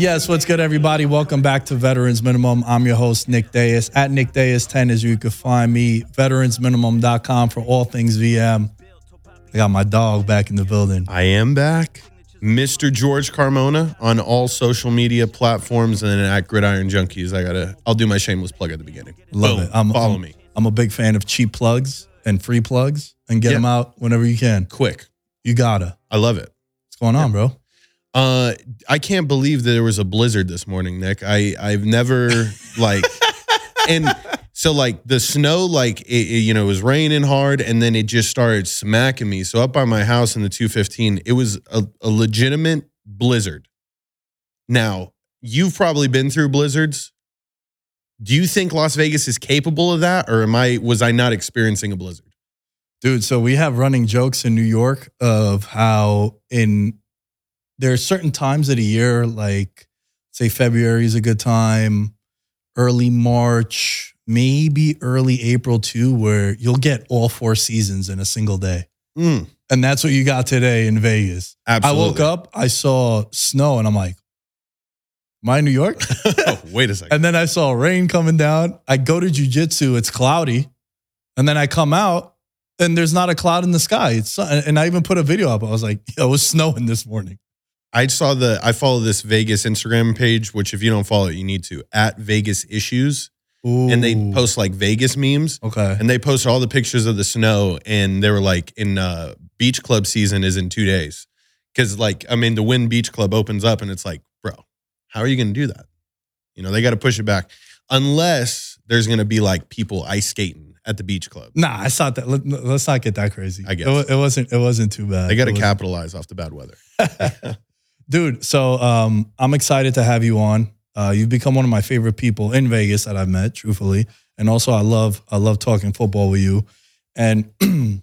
Yes. What's good, everybody? Welcome back to Veterans Minimum. I'm your host, Nick Dais. At Nick Dais10 is you can find me. Veteransminimum.com for all things VM. I got my dog back in the building. I am back. Mr. George Carmona on all social media platforms and at Gridiron Junkeez. I gotta I'll do my shameless plug at the beginning. Love Boom. it. I'm, Follow I'm- me. I'm a big fan of cheap plugs and free plugs and get Yeah. them out whenever you can. Quick. You gotta. I love it. What's going on, bro? Uh I can't believe that there was a blizzard this morning, Nick. I I've never like and so like the snow like it, it, you know it was raining hard and then it just started smacking me. So up by my house in the 215, it was a, a legitimate blizzard. Now, you've probably been through blizzards. Do you think Las Vegas is capable of that or am I was I not experiencing a blizzard? Dude, so we have running jokes in New York of how in there are certain times of the year, like say February is a good time, early March, maybe early April too, where you'll get all four seasons in a single day. Mm, And that's what you got today in Vegas. absolutely. I woke up, I saw snow, and I'm like, Am I New York? oh, wait a second. And then I saw rain coming down. I go to jujitsu, it's cloudy. And then I come out and there's not a cloud in the sky. It's and I even put a video up. I was like, it was snowing this morning. I saw the I follow this Vegas Instagram page, which if you don't follow it, you need to at Vegas Issues, and they post like Vegas memes, Okay. and they post all the pictures of the snow, and they were like, in uh, beach club season is in two days, because like I mean the Wynn Beach Club opens up, and it's like, bro, how are you going to do that? You know they got to push it back, unless there's going to be like people ice skating at the beach club. Nah, I saw that. Let, us not get that crazy. I guess. it, it wasn't. It wasn't too bad. They got to capitalize off the bad weather. dude. So um, I'm excited to have you on. Uh, you've become one of my favorite people in Vegas that I've met, truthfully, and also I love I love talking football with you. And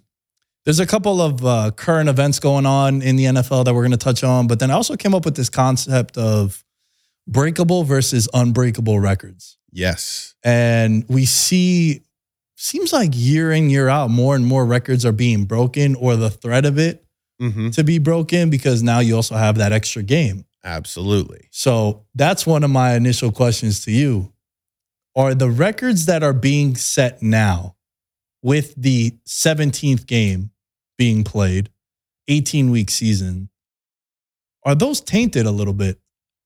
there's a couple of uh, current events going on in the NFL that we're going to touch on, but then I also came up with this concept of breakable versus unbreakable records. Yes, And we see, seems like year in, year out, more and more records are being broken or the threat of it hmm to be broken because now you also have that extra game. absolutely. So that's one of my initial questions to you. Are the records that are being set now with the 17th game being played, 18 week season, are those tainted a little bit?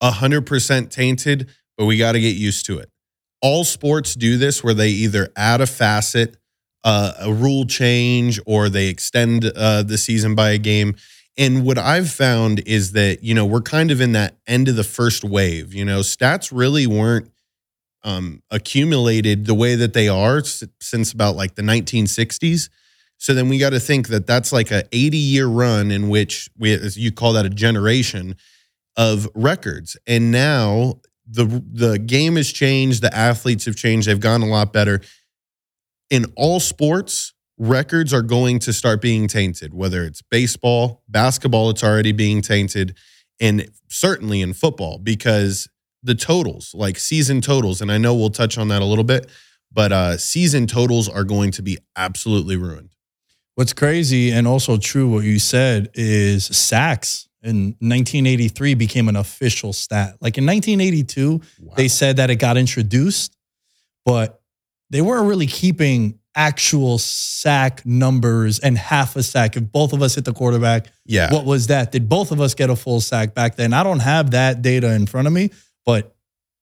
a hundred percent tainted, but we got to get used to it. All sports do this where they either add a facet, uh, a rule change, or they extend uh, the season by a game. And what I've found is that you know we're kind of in that end of the first wave. You know, stats really weren't um, accumulated the way that they are since about like the 1960s. So then we got to think that that's like a 80 year run in which we, as you call that a generation of records. And now the the game has changed, the athletes have changed, they've gone a lot better. In all sports, records are going to start being tainted, whether it's baseball, basketball, it's already being tainted, and certainly in football, because the totals, like season totals, and I know we'll touch on that a little bit, but uh, season totals are going to be absolutely ruined. What's crazy and also true, what you said is sacks in 1983 became an official stat. Like in 1982, Wow. they said that it got introduced, but they weren't really keeping actual sack numbers and half a sack. If both of us hit the quarterback, yeah. what was that? Did both of us get a full sack back then? I don't have that data in front of me, but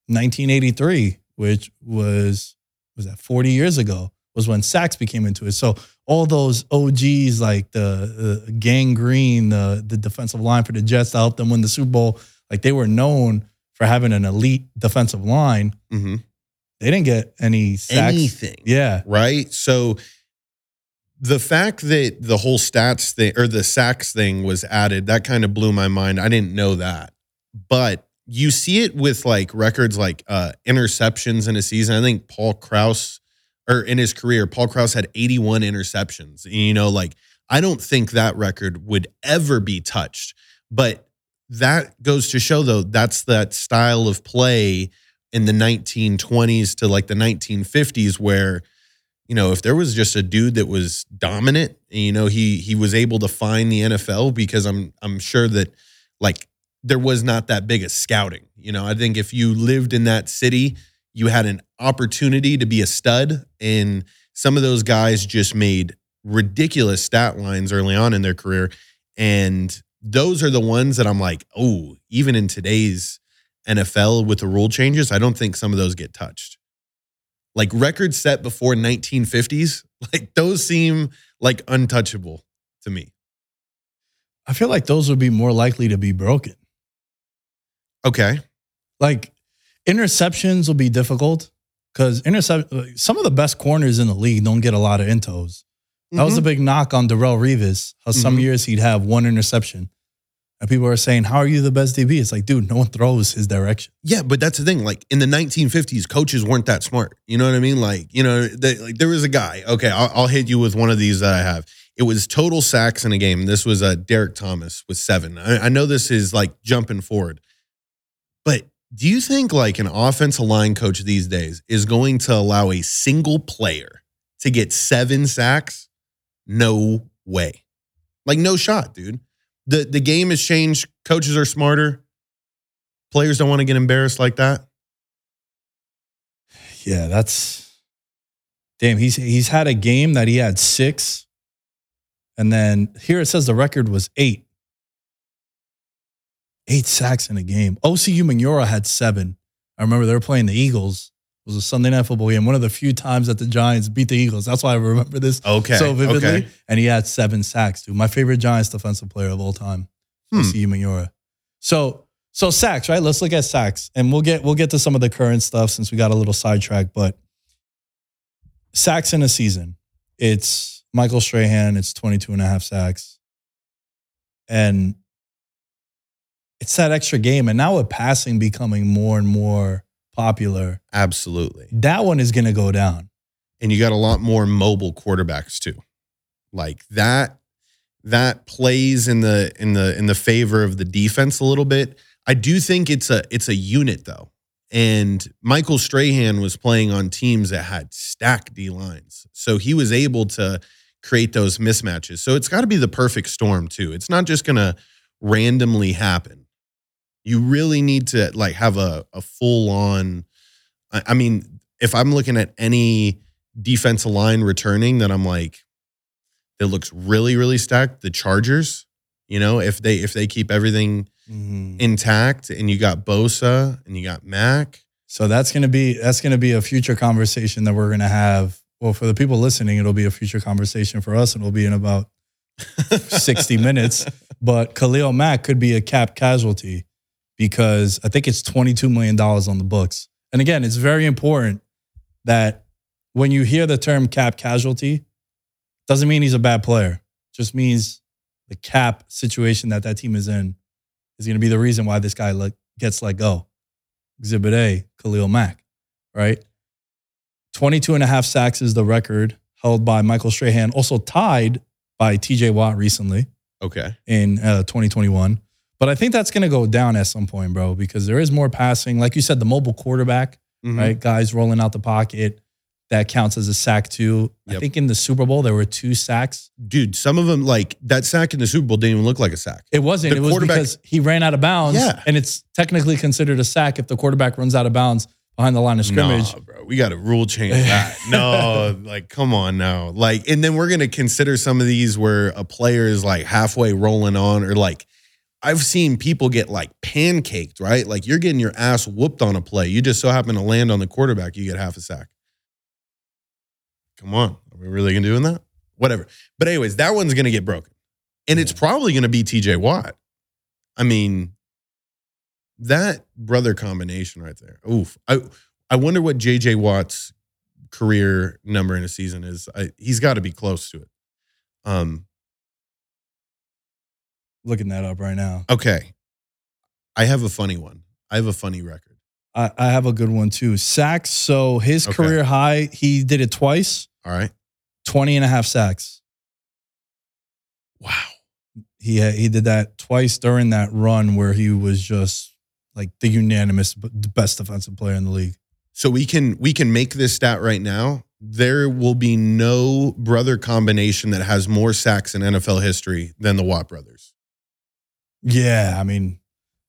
1983, which was was that 40 years ago, was when sacks became into it. So all those OGs like the, the Gang Green, the the defensive line for the Jets that helped them win the Super Bowl, like they were known for having an elite defensive line. hmm They didn't get any sacks. Anything. Yeah. right? So the fact that the whole stats thing or the sacks thing was added, that kind of blew my mind. I didn't know that. But you see it with like records like uh interceptions in a season. I think Paul Krause or in his career, Paul Krause had 81 interceptions. And, you know, like I don't think that record would ever be touched. But that goes to show though, that's that style of play in the 1920s to like the 1950s where you know, if there was just a dude that was dominant, you know, he he was able to find the NFL because I'm I'm sure that like there was not that big of scouting. You know, I think if you lived in that city, you had an opportunity to be a stud, and some of those guys just made ridiculous stat lines early on in their career, and those are the ones that I'm like, oh, even in today's NFL with the rule changes, I don't think some of those get touched like records set before 1950s like those seem like untouchable to me I feel like those would be more likely to be broken. okay like interceptions will be difficult because intercept some of the best corners in the league don't get a lot of intos. That was a big knock on Darrelle Revis. How some Mhm. years he'd have one interception, and people are saying, "How are you the best DB?" It's like, dude, no one throws his direction. yeah but that's the thing. Like in the 1950s coaches weren't that smart. You know what i mean? Like you know they, like there was a guy. Okay I'll, I'll hit you with one of these that i have. It was total sacks in a game. This was uh, derrick thomas with seven. I, I know this is like jumping forward. But do you think like an offensive line coach these days is going to allow a single player to get seven sacks? No way. Like no shot dude the the game has changed coaches are smarter players don't want to get embarrassed like that Yeah, that's damn. He's he's had a game that he had six, and then here it says the record was eight. Eight sacks in a game. Osi Umenyiora had seven. I remember they were playing the Eagles. It was a Sunday night football game. One of the few times that the Giants beat the Eagles. That's why I remember this okay so vividly. okay And he had seven sacks, dude. My favorite Giants defensive player of all time, Hmm. Osi Umenyiora. So so sacks, right? Let's look at sacks, and we'll get we'll get to some of the current stuff since we got a little sidetracked. But sacks in a season, it's Michael Strahan. It's 22 and a half sacks, and it's that extra game. And now with passing becoming more and more popular, absolutely. That one is going to go down. and you got a lot more mobile quarterbacks too. Like that that plays in the in the in the favor of the defense a little bit. I do think it's a it's a unit though. And michael strahan was playing on teams that had stacked d lines. So he was able to create those mismatches. So it's got to be the perfect storm too. It's not just gonna randomly happen you really need to like have a, a full on I, I mean if i'm looking at any defensive line returning that I'm like, that looks really, really stacked. The Chargers, you know, if they if they keep everything Mhm. intact and you got Bosa and you got Mack, So that's gonna be that's gonna be a future conversation that we're gonna have. Well, for the people listening, it'll be a future conversation for us, and it'll be in about sixty minutes. But Khalil Mack could be a cap casualty because I think it's twenty two million dollars on the books. And again, it's very important that when you hear the term cap casualty, doesn't mean he's a bad player. Just means the cap situation that that team is in is going to be the reason why this guy let, gets let go. Exhibit A, Khalil Mack, right? 22 and a half sacks is the record held by Michael Strahan, also tied by TJ Watt recently Okay. in uh, 2021. But I think that's going to go down at some point, bro, because there is more passing. Like you said, the mobile quarterback, Mhm. right? Guys rolling out the pocket. That counts as a sack too. I think in the Super Bowl there were two sacks. Dude, some of them like that sack in the Super Bowl didn't even look like a sack. It wasn't. The it was because he ran out of bounds. Yeah. And it's technically considered a sack if the quarterback runs out of bounds behind the line of scrimmage. Nah, bro. We got to rule change that. no, like, come on now. Like, and then we're going to consider some of these where a player is like halfway rolling on, or like, I've seen people get like pancaked, right? Like, you're getting your ass whooped on a play. You just so happen to land on the quarterback, you get half a sack. Come on. Are we really going to doing that? Whatever. But, anyways, that one's going to get broken. And it's probably going to be TJ Watt. I mean, that brother combination right there. Oof. I I wonder what JJ Watt's career number in a season is. I, he's got to be close to it. Um. Looking that up right now. Okay. I have a funny one. I have a funny record. I, I have a good one too. Sacks. So his Okay. career high, he did it twice, All right. 20 and a half sacks. Wow. He had, he did that twice during that run where he was just like the unanimous best defensive player in the league. So we can we can make this stat right now. There will be no brother combination that has more sacks in NFL history than the Watt brothers. Yeah, I mean,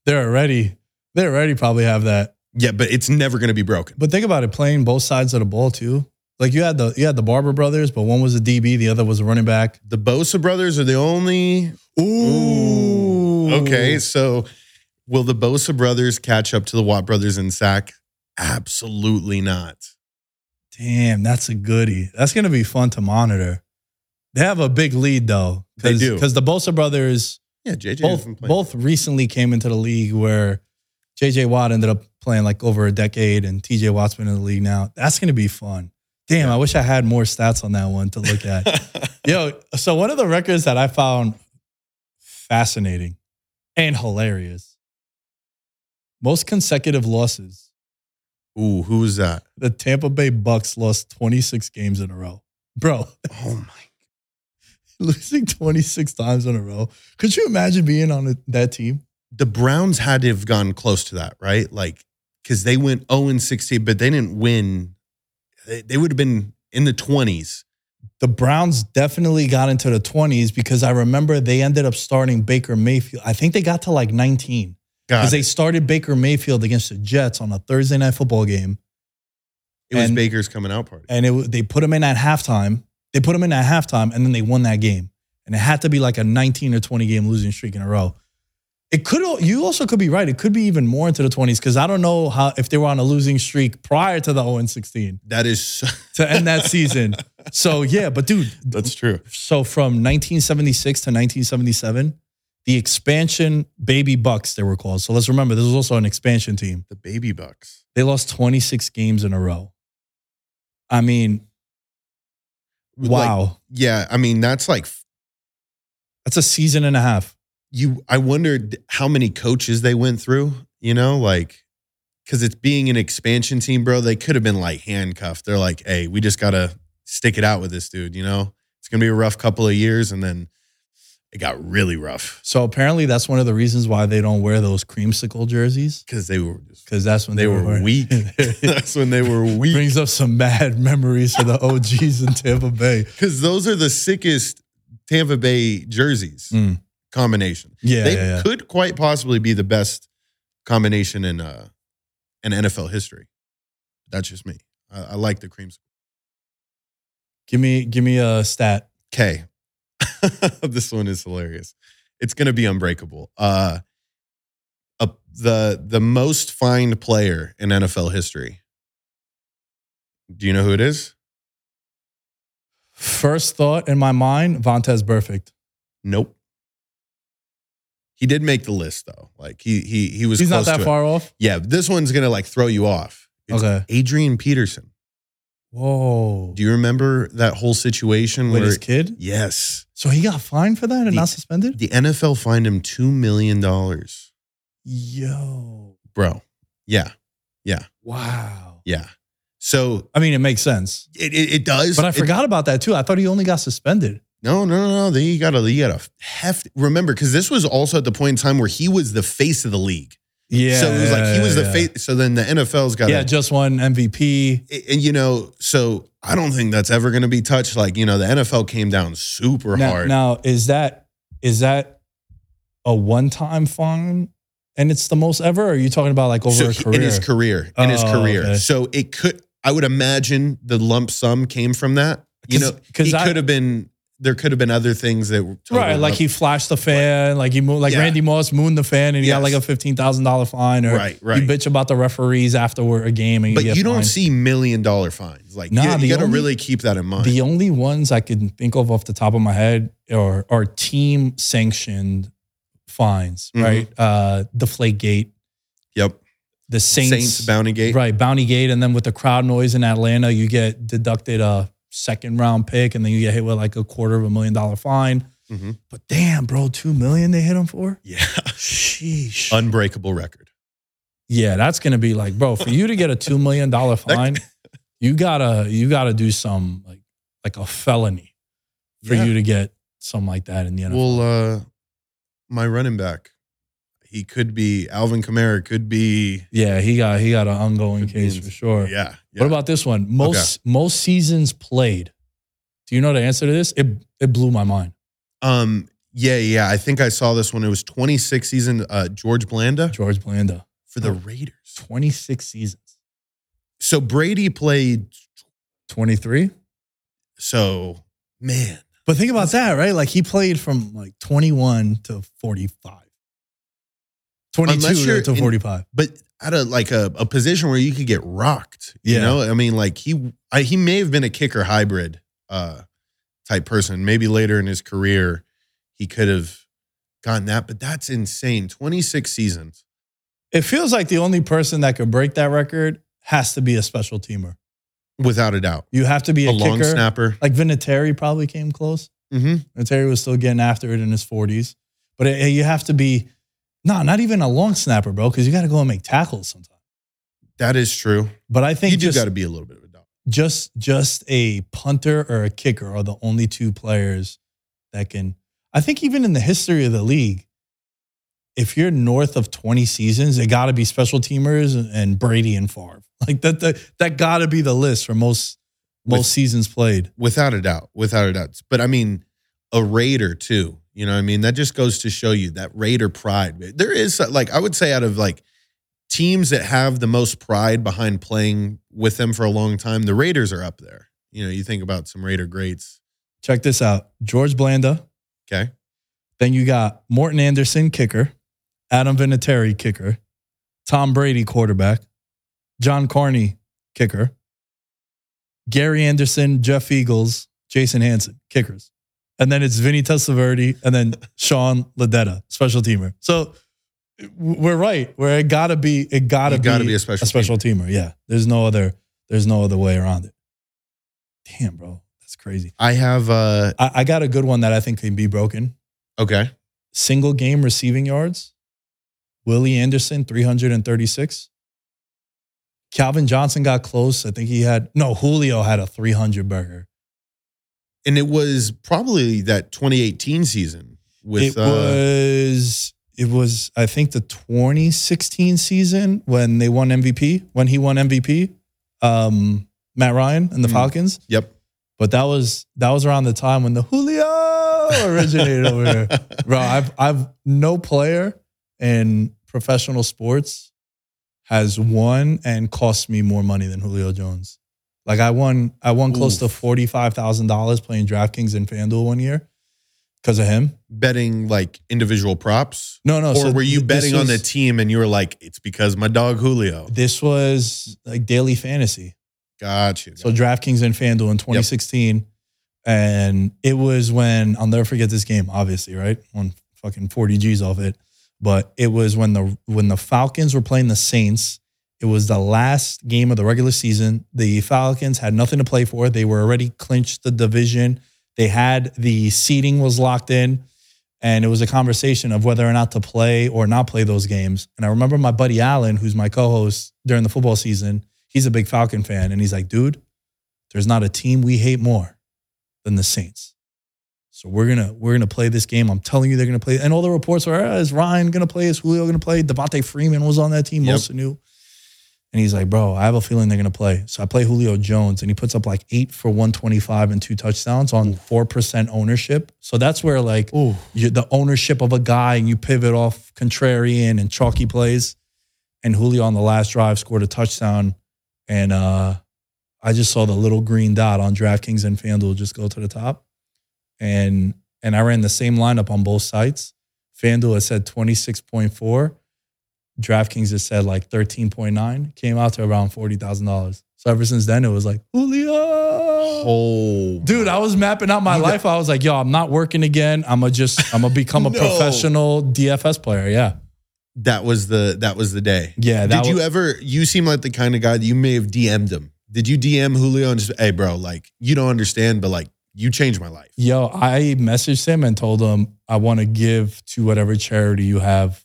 they're already they already probably have that. Yeah, but it's never going to be broken. But think about it, playing both sides of the ball too. Like you had the you had the Barber brothers, but one was a DB, the other was a running back. The Bosa brothers are the only Ooh. Okay, so will the Bosa brothers catch up to the Watt brothers in sack? Absolutely not. Damn, that's a goodie. That's gonna be fun to monitor. They have a big lead though. They do. Because the Bosa brothers Yeah, JJ both both recently came into the league where JJ Watt ended up playing like over a decade and TJ Watt's been in the league now. That's gonna be fun. Damn, I wish I had more stats on that one to look at. Yo, so one of the records that I found fascinating and hilarious. Most consecutive losses. Ooh, who's that? The Tampa Bay Bucks lost 26 games in a row. Bro, Oh my! losing 26 times in a row. Could you imagine being on that team? The Browns had to have gone close to that, right? Like, because they went zero and sixteen, but they didn't win. They, they would have been in the twenties. The Browns definitely got into the 20s because I remember they ended up starting Baker Mayfield. I think they got to like 19 because they started Baker Mayfield against the Jets on a Thursday night football game. it was and- Baker's coming out party. and it, they put him in at halftime. They put him in at halftime, and then they won that game. And it had to be like a 19 or 20 game losing streak in a row. It could. You also could be right. It could be even more into the 20s because I don't know how if they were on a losing streak prior to the 0 16 That is to end that season. So yeah, but dude, that's true. so from 1976 to 1977, the expansion baby Bucks they were called. So let's remember this was also an expansion team. The baby bucks. They lost 26 games in a row. I mean, wow. Like, yeah, I mean that's like That's a season and a half. you I wondered how many coaches they went through, you know, like cuz it's being an expansion team, bro, they could have been like handcuffed. They're like, "Hey, we just got to stick it out with this dude, you know? It's going to be a rough couple of years and then it got really rough So apparently that's one of the reasons why they don't wear those creamsicle jerseys cuz they were just because that's when they were wearing- weak. That's when they were weak Brings up some bad memories for the OGs in Tampa Bay. cuz those are the sickest Tampa Bay jerseys Mm. combination. Yeah, they yeah, yeah. could quite possibly be the best combination in uh in NFL history. That's just me. I, I like the creams. Give me, give me a stat. Okay, this one is hilarious. It's gonna be unbreakable. Uh, a, the the most fined player in NFL history. Do you know who it is? First thought in my mind, Vontaze Burfict. Nope. He did make the list though. Like he he he was He's not that to it. far off. Yeah, this one's gonna like throw you off. It's Okay. Adrian Peterson. Whoa. Do you remember that whole situation With where his kid? Yes. So he got fined for that and The- not suspended? The NFL fined him two million dollars. Yo. Bro. Yeah. Yeah. Wow. Yeah. So I mean, it makes sense. it, it, it does. But I It- forgot about that too. I thought he only got suspended. no, no, no, no. Then you got to you got to heft. Remember, because this was also at the point in time where he was the face of the league. Yeah. so it was like he was the yeah. face. So then the NFL's got Yeah, just won MVP. and you know, so I don't think that's ever going to be touched. Like you know, the NFL came down super Now, hard. now, is that is that a one time fine and it's the most ever? Or are you talking about like over So a he- in his career, in his Oh, career. okay. So it could. I would imagine the lump sum came from that. You know, he could have been. There could have been other things that were Right, like up. he flashed the fan, like he moved, like Yeah. Randy Moss mooned the fan, and he got like a fifteen thousand dollar fine, or Right, right. you bitch about the referees after a game, and But you, you don't see million dollar fines. Like Nah, you, you got to really keep that in mind. The only ones I can think of off the top of my head are are team sanctioned fines, Mhm. right? Uh Deflate Gate, yep. the Saints, Saints, Bounty Gate. right? Bounty Gate, and then with the crowd noise in Atlanta, you get deducted a second round pick, and then you get hit with like a quarter of a million dollar fine. Mhm. But damn, bro, two million they hit him for? Yeah. Sheesh. Unbreakable record. yeah, that's gonna be like, bro, for you to get a two million dollar fine, you gotta you gotta do some like like a felony for Yeah. you to get something like that in the NFL. Well, uh, my running back, he could be Alvin Kamara. Could be yeah, he got he got an ongoing case be- for sure. yeah. yeah. What about this one? Most most seasons played. Do you know the answer to this? It it blew my mind. Um. Yeah. Yeah. I think I saw this one. It was 26 season. Uh, George Blanda George Blanda, for the Raiders. twenty six seasons, So Brady played. twenty three. So man, But think about that, right? Like he played from like twenty one to forty five. Twenty Unless to in- forty five. but at a like a, a position where you could get rocked. You Yeah. know, I mean, like he I, he may have been a kicker hybrid uh type person. Maybe later in his career he could have gotten that, but that's insane. 26 seasons. It feels like the only person that could break that record has to be a special teamer. Without a doubt. You have to be A, a, long kicker. snapper. Like Vinatieri probably came close. hmm Vinatieri was still getting after it in his 40s. But it, you have to be, no, not even a long snapper, bro, because you got to go and make tackles sometimes. That is true. But I think You do just, got to be a little bit of a dog. just just a punter or a kicker are the only two players that can. I think even in the history of the league, if you're north of 20 seasons, it got to be special teamers and- and Brady and Favre. Like that that, that got to be the list for most most With- seasons played. Without a doubt. Without a doubt. But I mean, a Raider too. You know what I mean? That just goes to show you that Raider pride. There is uh, like I would say out of like teams that have the most pride behind playing with them for a long time, the Raiders are up there. You know, you think about some Raider greats. Check this out: George Blanda. Okay. Then you got Morten Andersen, kicker. Adam Vinatieri, kicker. Tom Brady, quarterback. John Carney, kicker. Gary Anderson, Jeff Feagles, Jason Hanson, kickers. And then it's Vinny Testaverde and then Sean Landeta, special teamer. So we're right. Where it gotta be, it gotta, You be, gotta be a special a special teamer. Yeah. There's no other, there's no other way around it. Damn, bro. That's crazy. I have uh I, I got a good one that I think can be broken okay. single game receiving yards. Willie Anderson, 336. Calvin Johnson got close. I think he had, no, Julio had a 300 burger. And it was probably that 2018 season with it uh was, it was, I think the 2016 season when they won MVP, when he won MVP, um, Matt Ryan and the Mm. Falcons. Yep. But that was, that was around the time when the Julio originated over here. bro. I've I've no player in professional sports has won and cost me more money than Julio Jones. Like I won, I won close to forty five thousand dollars playing DraftKings and FanDuel one year because of him. betting like individual props. No, no. or so were you betting this on the team and you were like, it's because my dog Julio? This was like daily fantasy. Got you. So DraftKings and FanDuel in 2016. And it was when I'll never forget this game, obviously, right? On fucking 40 G's off it. But it was when the when the Falcons were playing the Saints. It was the last game of the regular season. The Falcons had nothing to play for. They were already clinched the division. They had the seating was locked in. And it was a conversation of whether or not to play or not play those games. And I remember my buddy Allen, who's my co-host during the football season, he's a big Falcon fan, and he's like, dude, there's not a team we hate more than the Saints. So we're gonna we're gonna play this game. I'm telling you, they're gonna play. And all the reports are, "Ah, is Ryan gonna play? Is Julio gonna play? Devonta Freeman was on that team. Yep. Most knew. And he's like, bro, I have a feeling they're gonna play. So I play Julio Jones, and he puts up like eight for 125 and two touchdowns on four percent ownership. So that's where like the ownership of a guy and you pivot off contrarian and chalky plays. And Julio on the last drive scored a touchdown. And uh, I just saw the little green dot on DraftKings and FanDuel just go to the top. And and I ran the same lineup on both sites. FanDuel has said 26.4. DraftKings just said like 13.9. Came out to around $40,000. So ever since then, it was like, Julio. Oh, Dude, I was mapping out my life. I was like, yo, I'm not working again. I'm gonna just, I'm gonna become a No. professional DFS player. Yeah. that was the that was the day. Yeah. Did you ever? You seem like the kind of guy that you may have DM'd him. Did you DM Julio and just, hey, bro, like you don't understand, but like you changed my life. yo, I messaged him and told him I want to give to whatever charity you have.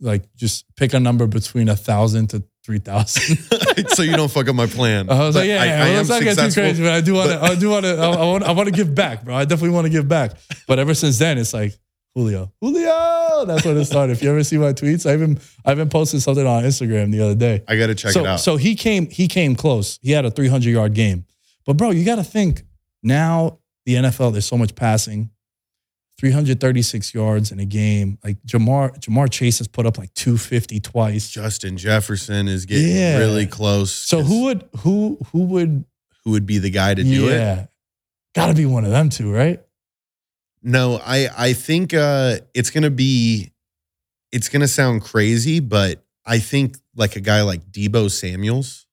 Like, just pick a number between a thousand to three thousand. so you don't fuck up my plan. I was But like, yeah, I, yeah, I am let's not get too crazy, but I do want to, I do want to, I, I want, I want to give back, bro. I definitely want to give back. But ever since then, it's like Julio, Julio. That's when it started. If you ever see my tweets, I even, I even posted something on Instagram the other day. I got to check so, it out. so he came, he came close. He had a 300 yard game, but bro, you got to think now the NFL. There's so much passing. 336 yards in a game. Like Ja'Marr, Ja'Marr Chase has put up like 250 twice. Justin Jefferson is getting Yeah. really close. So who would who who would who would be the guy to do it? yeah. Gotta be one of them two, right? No, I I think uh it's gonna be it's gonna sound crazy, but I think like a guy like Deebo Samuels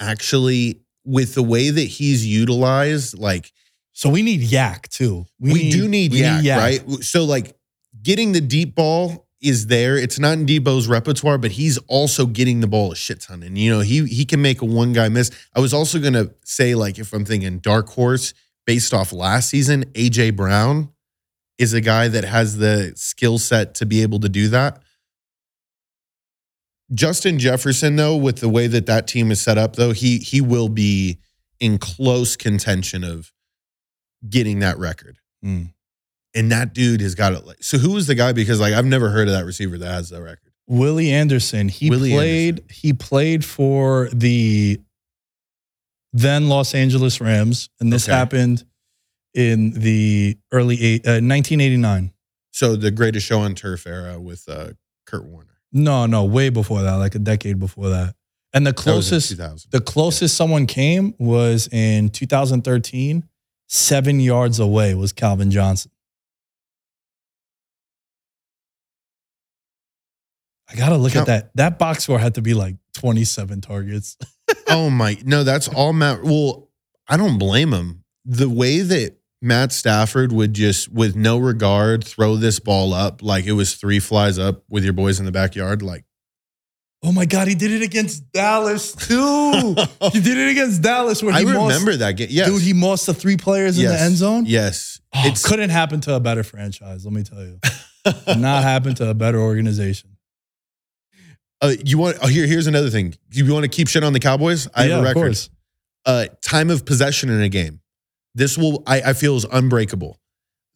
actually with the way that he's utilized, like So we need YAC too. we, do need we YAC, right? So like getting the deep ball is there. It's not in Deebo's repertoire, but he's also getting the ball a shit ton. And you know, he he can make a one guy miss. I was also gonna say, like, if I'm thinking dark horse based off last season, AJ Brown is a guy that has the skill set to be able to do that. Justin Jefferson, though, with the way that that team is set up, though, he he will be in close contention of getting that record. Mm. And that dude has got it. Like, so who was the guy? Because like I've never heard of that receiver that has that record. Willie Anderson. He Willie played. He played for the then Los Angeles Rams, and this Okay. happened in the early eight, uh, 1989. So the greatest show on turf era with uh, Kurt Warner. No, no, way before that, like a decade before that. And the That was in closest, the closest someone came was in 2013. Seven yards away was Calvin Johnson. I gotta look Cal- at that. That box score had to be like 27 targets. oh my, no, that's all Matt. Well, I don't blame him. The way that Matt Stafford would just, with no regard, throw this ball up like it was three flies up with your boys in the backyard. Like, Oh my God, he did it against Dallas too. he did it against Dallas where I he remember mossed, that game. Yes. dude, he mossed the three players in the end zone. Yes. Oh, it couldn't happen to a better franchise, let me tell you. Not happen to a better organization. uh, you want, oh, here, here's another thing. Do you want to keep shit on the Cowboys? I yeah, have a of record. course. uh, time of possession in a game. This will I, I feel is unbreakable.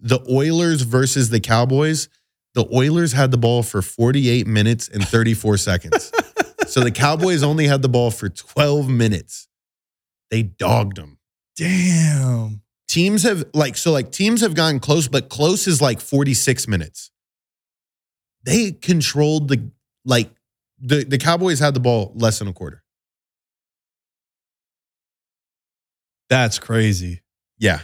The Oilers versus the Cowboys. The Oilers had the ball for 48 minutes and 34 seconds. So the Cowboys only had the ball for 12 minutes. They dogged them. Damn. Teams have like so like teams have gotten close, but close is like 46 minutes. They controlled the like the the Cowboys had the ball less than a quarter. That's crazy. Yeah.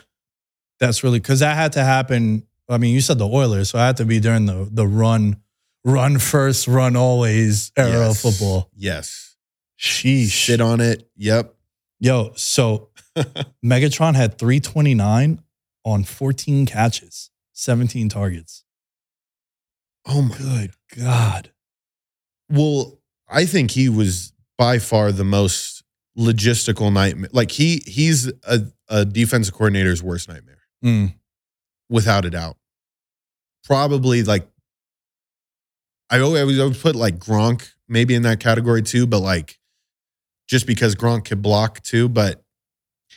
That's really because that had to happen. I mean, you said the Oilers, so it had to be during the the run, run first, run always era Yes. of football. Yes. Sheesh. Shit on it. Yep. Yo, so Megatron had 329 on 14 catches, 17 targets. Oh my Good God. Well, I think he was by far the most logistical nightmare. Like he he's a, a defensive coordinator's worst nightmare, Mm. without a doubt. Probably like I always, I would put like Gronk maybe in that category too, but like just because Gronk could block too. But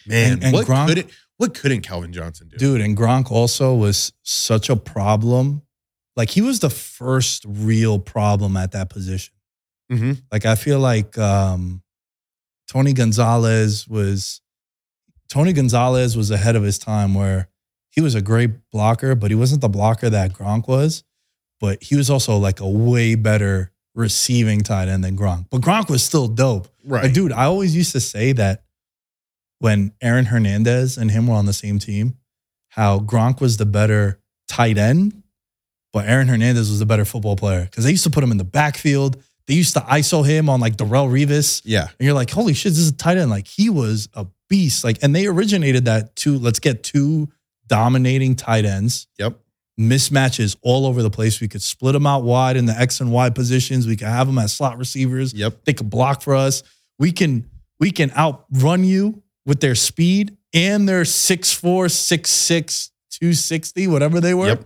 man, And- and what Gronk- couldn't what couldn't Calvin Johnson do? Dude, and Gronk also was such a problem. Like he was the first real problem at that position. hmm Like I feel like um, Tony Gonzalez was Tony Gonzalez was ahead of his time where he was a great blocker, but he wasn't the blocker that Gronk was. But he was also like a way better receiving tight end than Gronk. But Gronk was still dope. Right. Like, dude, I always used to say that when Aaron Hernandez and him were on the same team, how Gronk was the better tight end, but Aaron Hernandez was the better football player because they used to put him in the backfield. They used to ISO him on like Darrelle Revis. yeah. And you're like, holy shit, this is a tight end. Like he was a beast. Like, and they originated that two, let's get two dominating tight ends, Yep. Mismatches all over the place. We could split them out wide in the X and Y positions. We could have them as slot receivers. Yep. They could block for us. We can we can outrun you with their speed and their 6'4, 6'6, 260, whatever they were. Yep.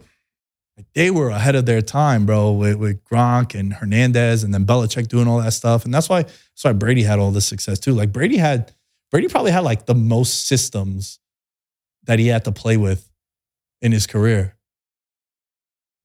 They were ahead of their time, bro, with, with Gronk and Hernandez and then Belichick doing all that stuff. And that's why that's why Brady had all this success too. Like Brady had Brady probably had like the most systems that he had to play with in his career.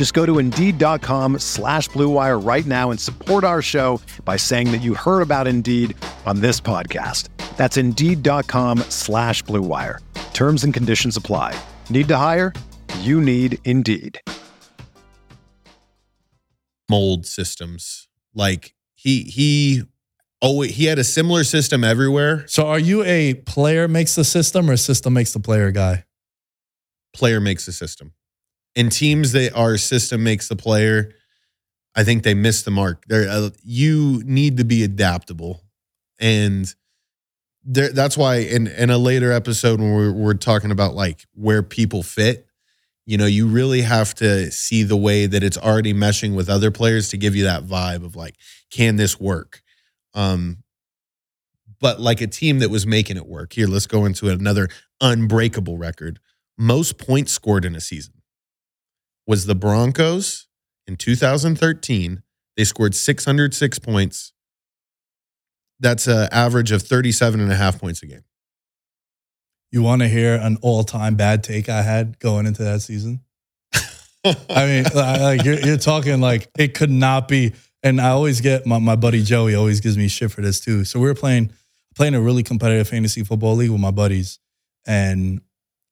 Just go to Indeed.com slash Blue Wire right now and support our show by saying that you heard about Indeed on this podcast. That's Indeed.com slash Blue Wire. Terms and conditions apply. Need to hire? You need Indeed. mold systems. Like he he oh he had a similar system everywhere. So are you a player makes the system or system makes the player guy? Player makes the system. In teams that our system makes the player, I think they miss the mark. There uh, you need to be adaptable. And there, that's why in in a later episode when we're, we're talking about like where people fit, you know, you really have to see the way that it's already meshing with other players to give you that vibe of like, can this work? Um, but like a team that was making it work. Here, let's go into another unbreakable record. Most points scored in a season was the Broncos in 2013. They scored 606 points. That's an average of 37 and a half points a game. You want to hear an all-time bad take I had going into that season? I mean, like you're, you're talking like it could not be. And I always get my, my buddy Joey always gives me shit for this too. So we were playing playing a really competitive fantasy football league with my buddies, and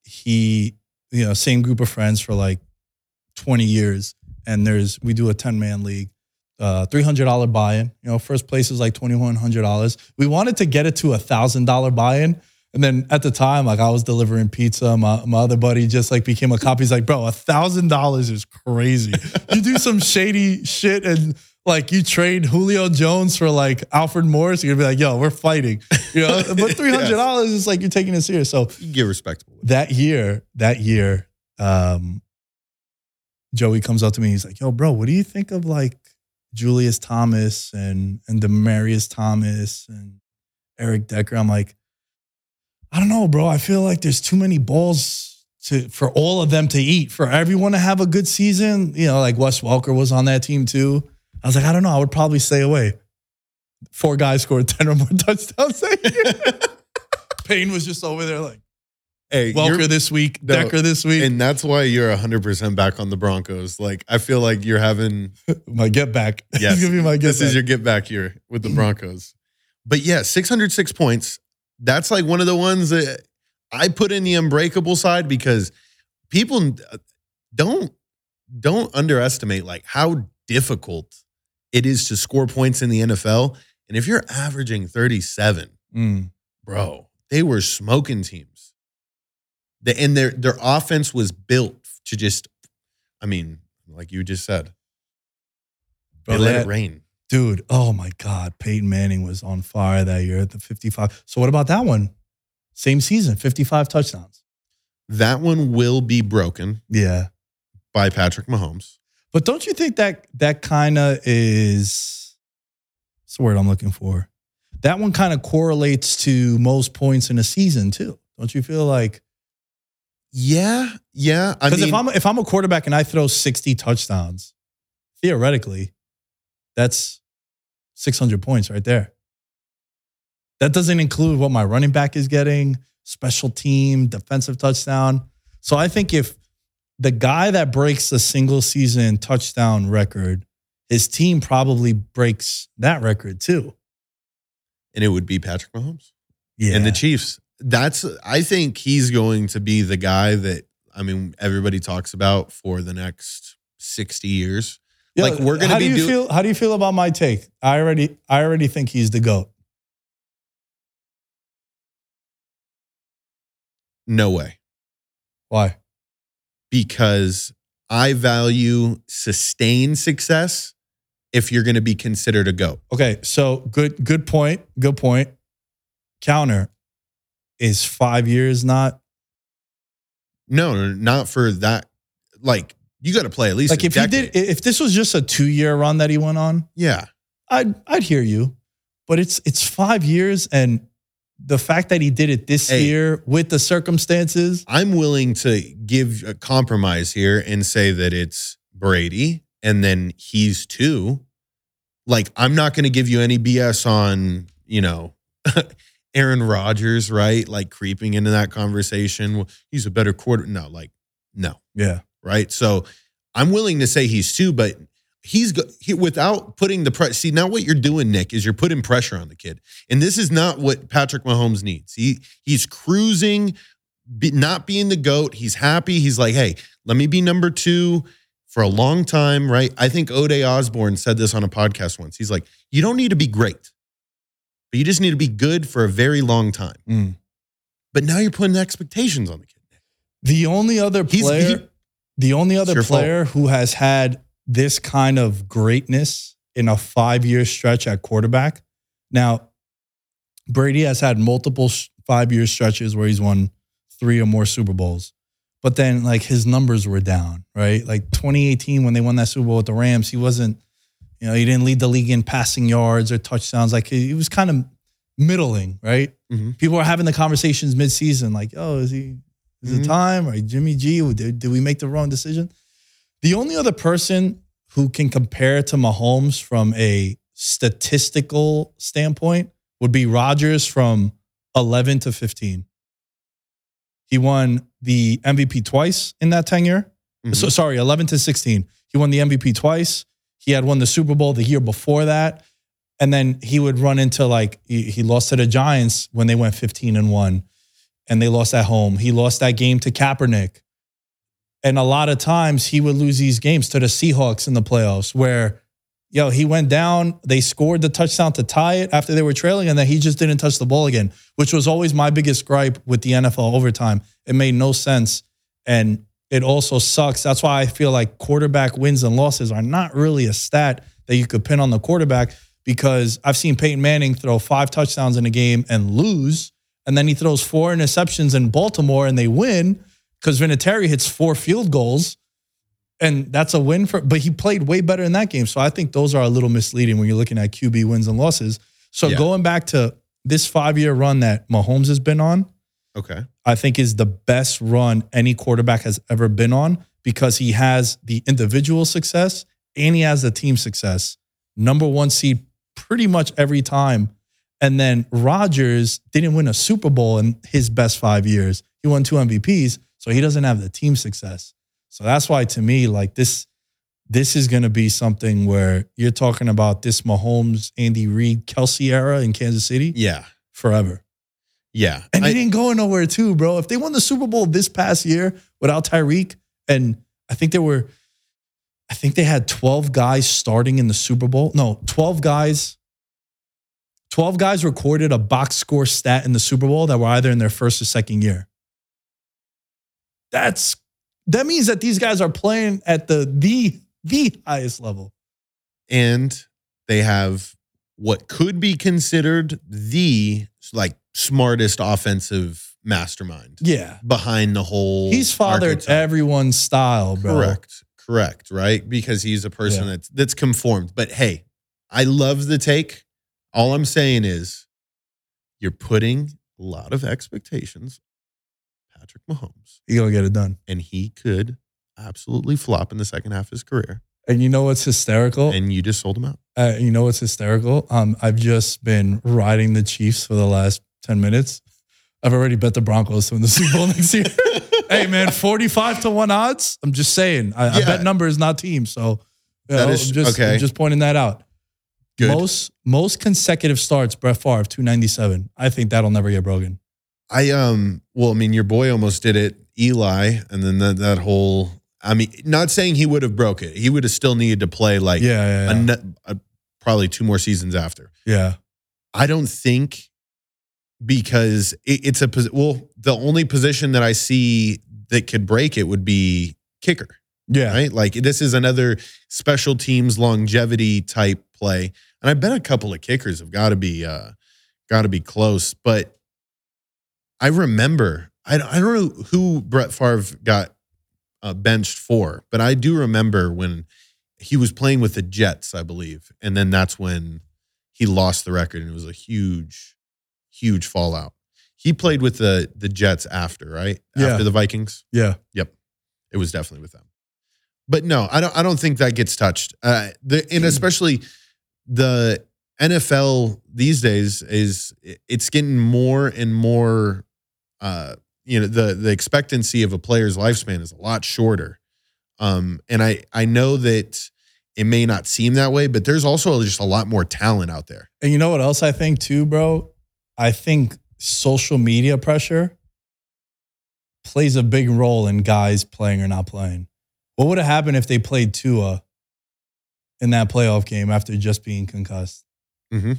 he, you know, same group of friends for like 20 years. And there's we do a 10 man league, uh, $300 buy-in. You know, first place is like $2,100. We wanted to get it to a thousand dollar buy-in. And then at the time, like I was delivering pizza. My, my other buddy just like became a cop. He's like, bro, a thousand dollars is crazy. you do some shady shit and like you trade Julio Jones for like Alfred Morris, you're gonna be like, yo, we're fighting. You know, but three hundred dollars is like you're taking it serious. So You get respectable. that year, that year, um, Joey comes up to me. He's like, "Yo, bro, what do you think of like Julius Thomas and and Demaryius Thomas and Eric Decker?" I'm like, "I don't know, bro. I feel like there's too many balls to for all of them to eat for everyone to have a good season. You know, like Wes Welker was on that team too. I was like, I don't know. I would probably stay away. Four guys scored ten or more touchdowns. Payne was just over there like Hey, Welker this week, No, Decker this week. and that's why you're 100% back on the Broncos. Like, I feel like you're having, my get back. yes, He's gonna my get this back. is your get back year with the Broncos. But yeah, 606 points. That's like one of the ones that I put in the unbreakable side because people uh, don't don't underestimate like how difficult it is to score points in the NFL. And if you're averaging 37, Mm. bro, they were smoking teams. The, and their their offense was built to just, I mean, like you just said, they let that- it rain. Dude, oh my God. Peyton Manning was on fire that year at the 55. So what about that one? Same season, 55 touchdowns. That one will be broken Yeah. by Patrick Mahomes. But don't you think that that kind of is what's the word I'm looking for? That one kind of correlates to most points in a season too. Don't you feel like Yeah, yeah. Because if I'm if I'm a quarterback and I throw 60 touchdowns, theoretically, that's 600 points right there. That doesn't include what my running back is getting, special team, defensive touchdown. So I think if the guy that breaks the single season touchdown record, his team probably breaks that record too. and it would be Patrick Mahomes Yeah. and the Chiefs. That's I think he's going to be the guy that I mean everybody talks about for the next 60 years. Yeah, like, we're gonna how be do you do- feel how do you feel about my take? I already I already think he's the GOAT. No way. Why? Because I value sustained success if you're going to be considered a GOAT. Okay, so good good point. Good point. Counter is five years not No, no, not for that. Like you got to play at least like a if he decade. did if this was just a two year run that he went on, yeah. I'd I'd hear you. But it's it's five years and the fact that he did it this Hey. year with the circumstances, I'm willing to give a compromise here and say that it's Brady and then he's two. Like, I'm not going to give you any BS on, you know, Aaron Rodgers, right? Like creeping into that conversation. Well, he's a better quarter. No, like, no, yeah. right? So I'm willing to say he's two, but he's go- he, without putting the press. See, now what you're doing, Nick, is you're putting pressure on the kid, and this is not what Patrick Mahomes needs. He he's cruising, be, not being the goat. He's happy. He's like, hey, let me be number two for a long time, right? I think Ode Osborne said this on a podcast once. He's like, you don't need to be great, but you just need to be good for a very long time. Mm. But now you're putting expectations on the kid. The only other player, he- the only other your fault. player who has had this kind of greatness in a five year stretch at quarterback. Now, Brady has had multiple five year stretches where he's won three or more Super Bowls, but then like his numbers were down, right? Like 2018 when they won that Super Bowl with the Rams, he wasn't, you know, he didn't lead the league in passing yards or touchdowns. Like he, he was kind of middling, right? Mhm. People are having the conversations mid-season, like, "Oh, is he? Is Mhm. it time? Or Jimmy G? Did, did we make the wrong decision?" The only other person who can compare to Mahomes from a statistical standpoint would be Rodgers from 11 to 15. He won the MVP twice in that tenure. Mhm. So sorry, 11 to 16. He won the MVP twice. He had won the Super Bowl the year before that. And then he would run into like he, lost to the Giants when they went 15 and 1 and they lost at home. He lost that game to Kaepernick. And a lot of times he would lose these games to the Seahawks in the playoffs where yo, he went down, they scored the touchdown to tie it after they were trailing and then he just didn't touch the ball again, which was always my biggest gripe with the NFL overtime. It made no sense and it also sucks. That's why I feel like quarterback wins and losses are not really a stat that you could pin on the quarterback because I've seen Peyton Manning throw five touchdowns in a game and lose. And then he throws four interceptions in Baltimore and they win because Vinatieri hits four field goals. And that's a win for, but he played way better in that game. So I think those are a little misleading when you're looking at QB wins and losses. So Yeah. going back to this five year run that Mahomes has been on, Okay. I think is the best run any quarterback has ever been on because he has the individual success and he has the team success. Number one seed pretty much every time. And then Rodgers didn't win a Super Bowl in his best five years. He won two MVPs, so he doesn't have the team success. So that's why to me, like this, this is going to be something where you're talking about this Mahomes, Andy Reid, Kelce era in Kansas City Yeah. forever. Yeah. And I- he didn't go nowhere too, bro. If they won the Super Bowl this past year without Tyreek, and I think they were, I think they had 12 guys starting in the Super Bowl. No, 12 guys. 12 guys recorded a box score stat in the Super Bowl that were either in their first or second year. That's that means that these guys are playing at the the the highest level. and they have what could be considered the like smartest offensive mastermind Yeah. behind the whole. He's fathered archetype. everyone's style, bro. Correct. Correct. Right. Because he's a person Yeah. that's that's conformed. But hey, I love the take. All I'm saying is you're putting a lot of expectations Patrick Mahomes. He gonna get it done. And he could absolutely flop in the second half of his career. And you know what's hysterical? And you just sold him out. Uh, you know what's hysterical? Um, I've just been riding the Chiefs for the last 10 minutes. I've already bet the Broncos to win the Super Bowl next year. hey, man, 45 to 1 odds. I'm just saying. I, I Yeah. bet numbers, not team. So That know, is- I'm just, okay. I'm just pointing that out. Good. Most most consecutive starts, Brett Favre, 297. I think that'll never get broken. I um well, I mean, your boy almost did it, Eli, and then that that whole. I mean, not saying he would have broke it. He would have still needed to play like Yeah, yeah, yeah. a a- probably two more seasons after. yeah. I don't think because it, it's a well, the only position that I see that could break it would be kicker, Yeah. right? Like this is another special teams longevity type play, and I bet a couple of kickers have got to be uh got to be close. But I remember I I don't know who Brett Favre got uh, benched for, but I do remember when he was playing with the Jets, I believe, and then that's when he lost the record, and it was a huge, huge fallout. He played with the the Jets after, right? Yeah. After the Vikings. Yeah. Yep. It was definitely with them. But no, I don't. I don't think that gets touched. Uh, the and especially the NFL these days is it's getting more and more. Uh, you know, the the expectancy of a player's lifespan is a lot shorter. Um, and I I know that it may not seem that way, but there's also just a lot more talent out there. And you know what else I think too, bro? I think social media pressure plays a big role in guys playing or not playing. What would have happened if they played Tua in that playoff game after just being concussed? Mm-hmm.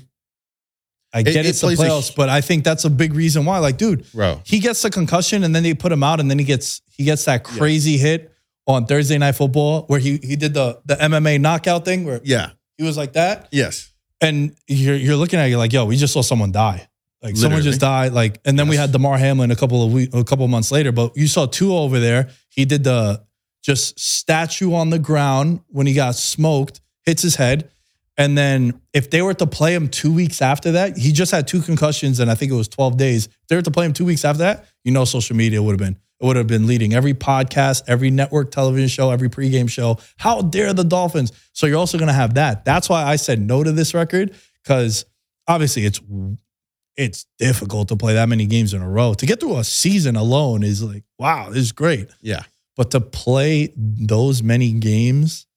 I get it it's the plays a playoffs, but I think that's a big reason why. Like, dude, Bro, he gets the concussion and then they put him out and then he gets he gets that crazy hit on Thursday night football where he he did the the MMA knockout thing where yeah, he was like that yes, and you're you're looking at it, you're like, yo, we just saw someone die. Like someone just died. Like, and then we had Damar Hamlin a couple of week, a couple of months later. But you saw Tua over there. He did the just statue on the ground when he got smoked, hits his head. And then if they were to play him two weeks after that, he just had two concussions and I think it was 12 days. If they were to play him two weeks after that, you know, social media would have been, it would have been leading every podcast, every network television show, every pregame show. How dare the Dolphins? So you're also going to have that. That's why I said no to this record because obviously it's it's difficult to play that many games in a row. To get through a season alone is like, wow, this is great. yeah. But to play those many games,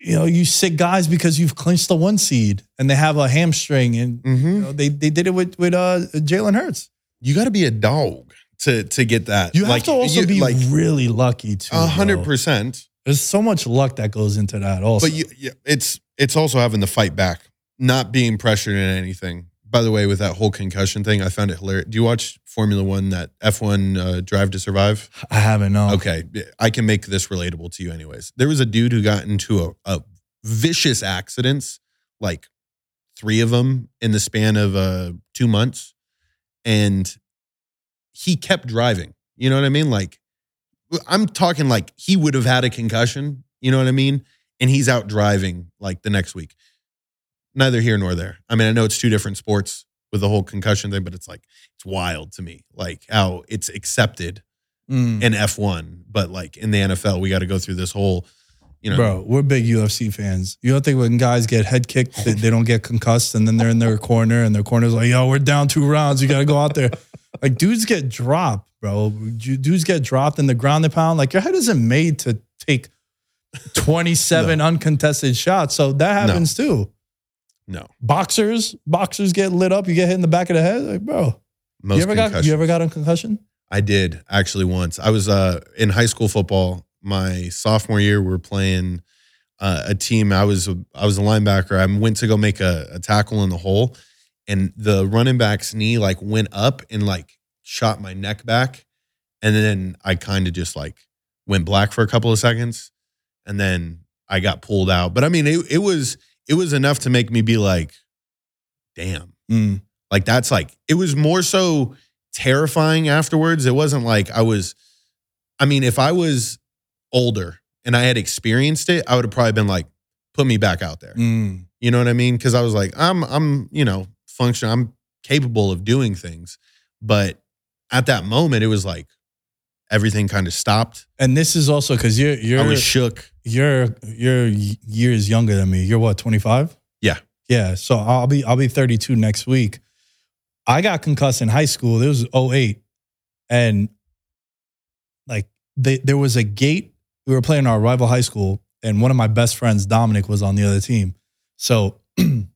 you know, you sit guys because you've clinched the one seed and they have a hamstring and Mm-hmm. you know, they they did it with with uh, Jalen Hurts. you got to be a dog to to get that. You have to also you- be like really lucky too. a hundred percent. There's so much luck that goes into that. Also, But you, it's it's also having to fight back, not being pressured in anything. By the way, with that whole concussion thing, I found it hilarious. Do you watch Formula One, that F one uh, Drive to Survive? I haven't known. Okay, I can make this relatable to you, anyways. There was a dude who got into a, a vicious accidents, like three of them in the span of uh, two months, and he kept driving. You know what I mean? Like, I'm talking like he would have had a concussion. You know what I mean? And he's out driving like the next week. Neither here nor there. I mean, I know it's two different sports with the whole concussion thing, but it's like it's wild to me, like how it's accepted Mm. in F1, but like in the NFL, we got to go through this whole, you know, Bro, we're big UFC fans. You don't think when guys get head kicked, they, they don't get concussed and then they're in their corner and their corner's like, yo, we're down two rounds. You got to go out there. Like, dudes get dropped, bro. Dudes get dropped in the ground and pound. Like, your head isn't made to take 27 uncontested shots. So that happens too. No. Boxers, boxers get lit up. You get hit in the back of the head. Like, bro, Most you ever got you ever got a concussion? I did actually once. I was uh, in high school football. My sophomore year, we were playing uh, a team. I was a, I was a linebacker. I went to go make a, a tackle in the hole, and the running back's knee like went up and like shot my neck back, and then I kind of just like went black for a couple of seconds, and then I got pulled out. But I mean, it, it was it was enough to make me be like, damn. Mm. Like that's like it was more so terrifying afterwards. It wasn't like I was I mean, if I was older and I had experienced it, I would have probably been like, put me back out there. Mm. You know what I mean? Cause I was like, I'm I'm, you know, function, I'm capable of doing things. But at that moment, it was like everything kind of stopped. And this is also because you're you're I was shook. You're you're years younger than me. You're what, 25? Yeah. Yeah. So I'll be I'll be 32 next week. I got concussed in high school. It was 08. And like they, there was a gate. We were playing our rival high school, and one of my best friends, Dominic, was on the other team. So dude,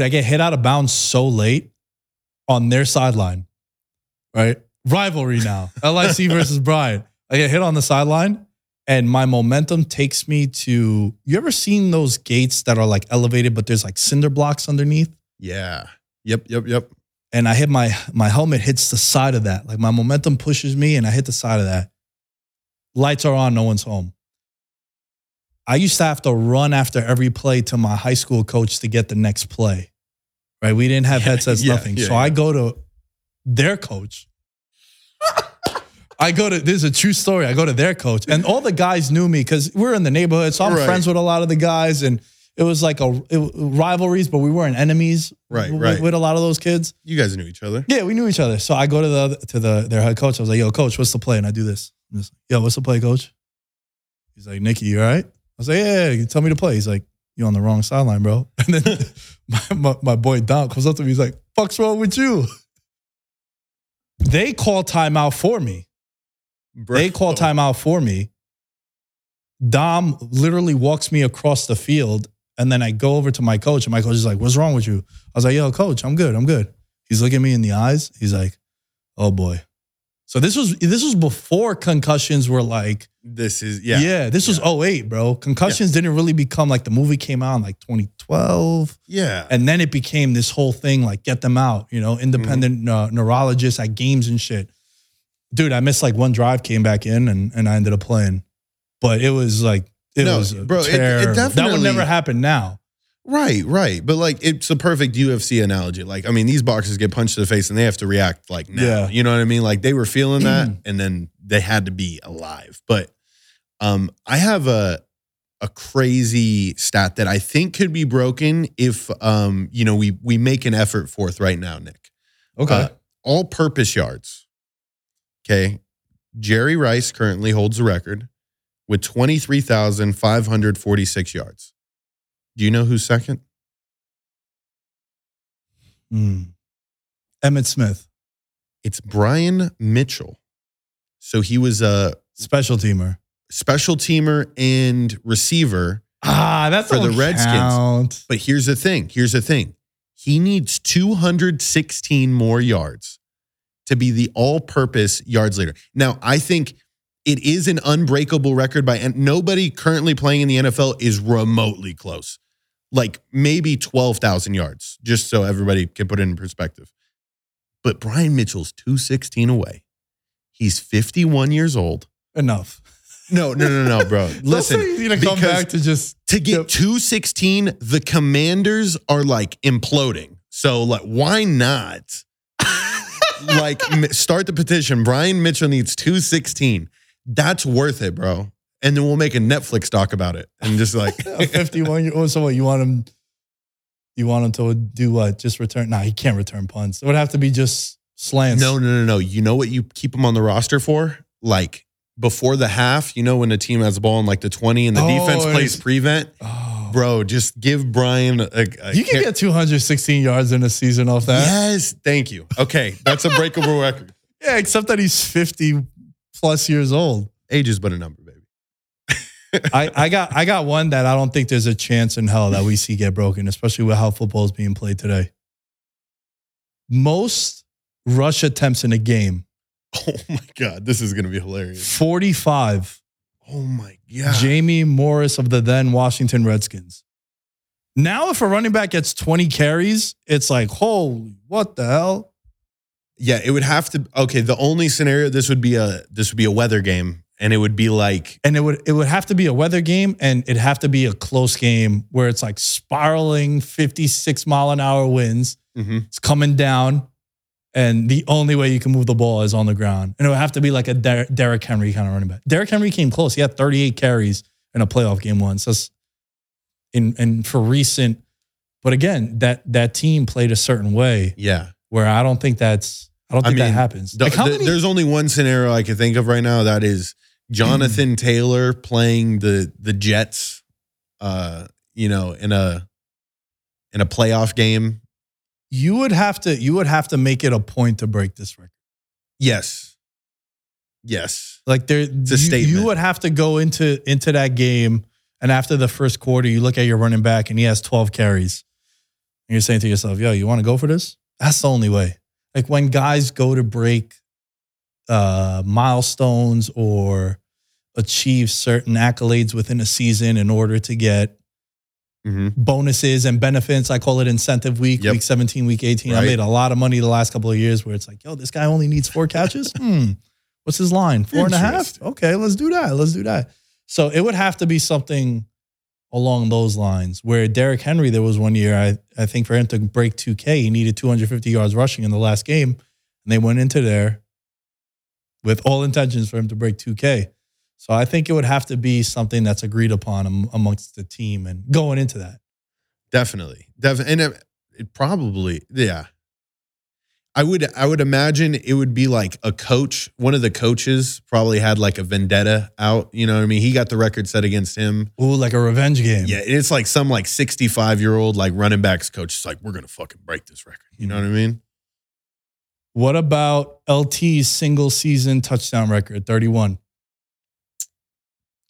I get hit out of bounds so late on their sideline. Right? Rivalry now. LIC versus Bryant. I get hit on the sideline and my momentum takes me to you ever seen those gates that are like elevated but there's like cinder blocks underneath Yeah. Yep. Yep. Yep. and i hit my my helmet hits the side of that like my momentum pushes me and i hit the side of that lights are on no one's home i used to have to run after every play to my high school coach to get the next play right we didn't have headsets Yeah, nothing yeah, so yeah. i go to their coach I go to this is a true story. I go to their coach, and all the guys knew me because we're in the neighborhood, so I'm Right. friends with a lot of the guys, and it was like a it, rivalries, but we weren't enemies. Right, with, right. With a lot of those kids, You guys knew each other. yeah, we knew each other. So I go to the to the their head coach. I was like, "Yo, coach, what's the play?" And I do this. I'm just, Yo, what's the play, coach? He's like, "Nicky, you all right?" I was like, "Yeah, yeah, you tell me to play." He's like, "You on the wrong sideline, bro." And then my, my my boy Don comes up to me. He's like, "Fuck's wrong with you?" They call timeout for me. Bro. They call timeout for me. Dom literally walks me across the field, and then I go over to my coach, and my coach is like, "What's wrong with you?" I was like, "Yo, coach, I'm good. I'm good." He's looking me in the eyes. He's like, "Oh boy." So this was this was before concussions were like, This is yeah, yeah. this was 08, bro. Concussions didn't really become like the movie came out in like 2012. Yeah. And then it became this whole thing like get them out, you know, independent Mm-hmm. uh, neurologists at games and shit. Dude, I missed like one drive, came back in, and and I ended up playing. But it was like it No, was bro, it- it that would never happen now. Right, right. But like it's a perfect UFC analogy. Like, I mean, these boxers get punched in the face and they have to react like now. Yeah. You know what I mean? Like they were feeling that and then they had to be alive. But um I have a a crazy stat that I think could be broken if um, you know, we we make an effort forth right now, Nick. Okay. Uh, all purpose yards. Okay. Jerry Rice currently holds the record with 23,546 yards. Do you know who's second? Hmm. Emmitt Smith, It's Brian Mitchell. So he was a special teamer. special teamer and receiver. Ah, that's For the Redskins. Count. But here's the thing here's the thing he needs 216 more yards to be the all purpose yards leader. Now, I think it is an unbreakable record by, and nobody currently playing in the NFL is remotely close. Like maybe 12,000 yards, just so everybody can put it in perspective. But Brian Mitchell's 216 away. He's 51 years old. Enough. No, no, no, no, bro. Listen, you to come back to just to get Yep. 216, the commanders are like imploding. So, like, why not? Like, start the petition. Brian Mitchell needs 216. That's worth it, bro. And then we'll make a Netflix doc about it. And just like, a 51 year old. So what? You want him? You want him to do what? Just return? Nah, he can't return punts. It would have to be just slants. no, no, no, no. You know what you keep him on the roster for? Like, before the half, you know, when the team has the ball in like the 20 and the Oh, defense plays prevent, Oh. Bro, just give Brian a. a you can get 216 yards in a season off that. Yes, thank you. Okay, that's a breakable record. Yeah, except that he's 50 plus years old. Age is but a number, baby. I, I got I got one that I don't think there's a chance in hell that we see get broken, especially with how football is being played today. Most rush attempts in a game, Oh my god, this is gonna be hilarious. 45. Oh my god. Jamie Morris of the then Washington Redskins. Now, if a running back gets 20 carries, it's like, holy, what the hell? Yeah, it would have to. Okay, the only scenario this would be a this would be a weather game, and it would be like And it would it would have to be a weather game and it'd have to be a close game where it's like spiraling 56 mile an hour winds. mhm. It's coming down. And the only way you can move the ball is on the ground. And it would have to be like a Der- Derrick Henry kind of running back. Derrick Henry came close. He had 38 carries in a playoff game once. That's in and for recent. But again, that that team played a certain way yeah. where I don't think that's I don't I think that happens. The- Like many- there's only one scenario I can think of right now. That is Jonathan Taylor playing the the Jets. Uh, you know, in a in a playoff game. You would have to you would have to make it a point to break this record. Yes. Yes. Like there, a you, statement. you would have to go into into that game, and after the first quarter, you look at your running back, and he has twelve carries, and you're saying to yourself, "Yo, you want to go for this?" That's the only way. Like when guys go to break uh, milestones or achieve certain accolades within a season in order to get hmm bonuses and benefits. I call it incentive week, Yep. week 17, week 18. I made a lot of money the last couple of years where it's like, yo, this guy only needs four catches. hmm. What's his line? Four and a half? Okay, let's do that. Let's do that. So it would have to be something along those lines where Derrick Henry, there was one year, I, I think for him to break 2K, he needed 250 yards rushing in the last game. And they went into there with all intentions for him to break 2K. So I think it would have to be something that's agreed upon am- amongst the team and going into that. Definitely. Definitely. And it, it probably, yeah. I would I would imagine it would be like a coach, one of the coaches probably had like a vendetta out, you know what I mean? He got the record set against him. Ooh, like a revenge game. Yeah, it's like some like 65 year old like running backs coach is like, we're gonna fucking break this record. You know what I mean? What about LT's single season touchdown record, 31?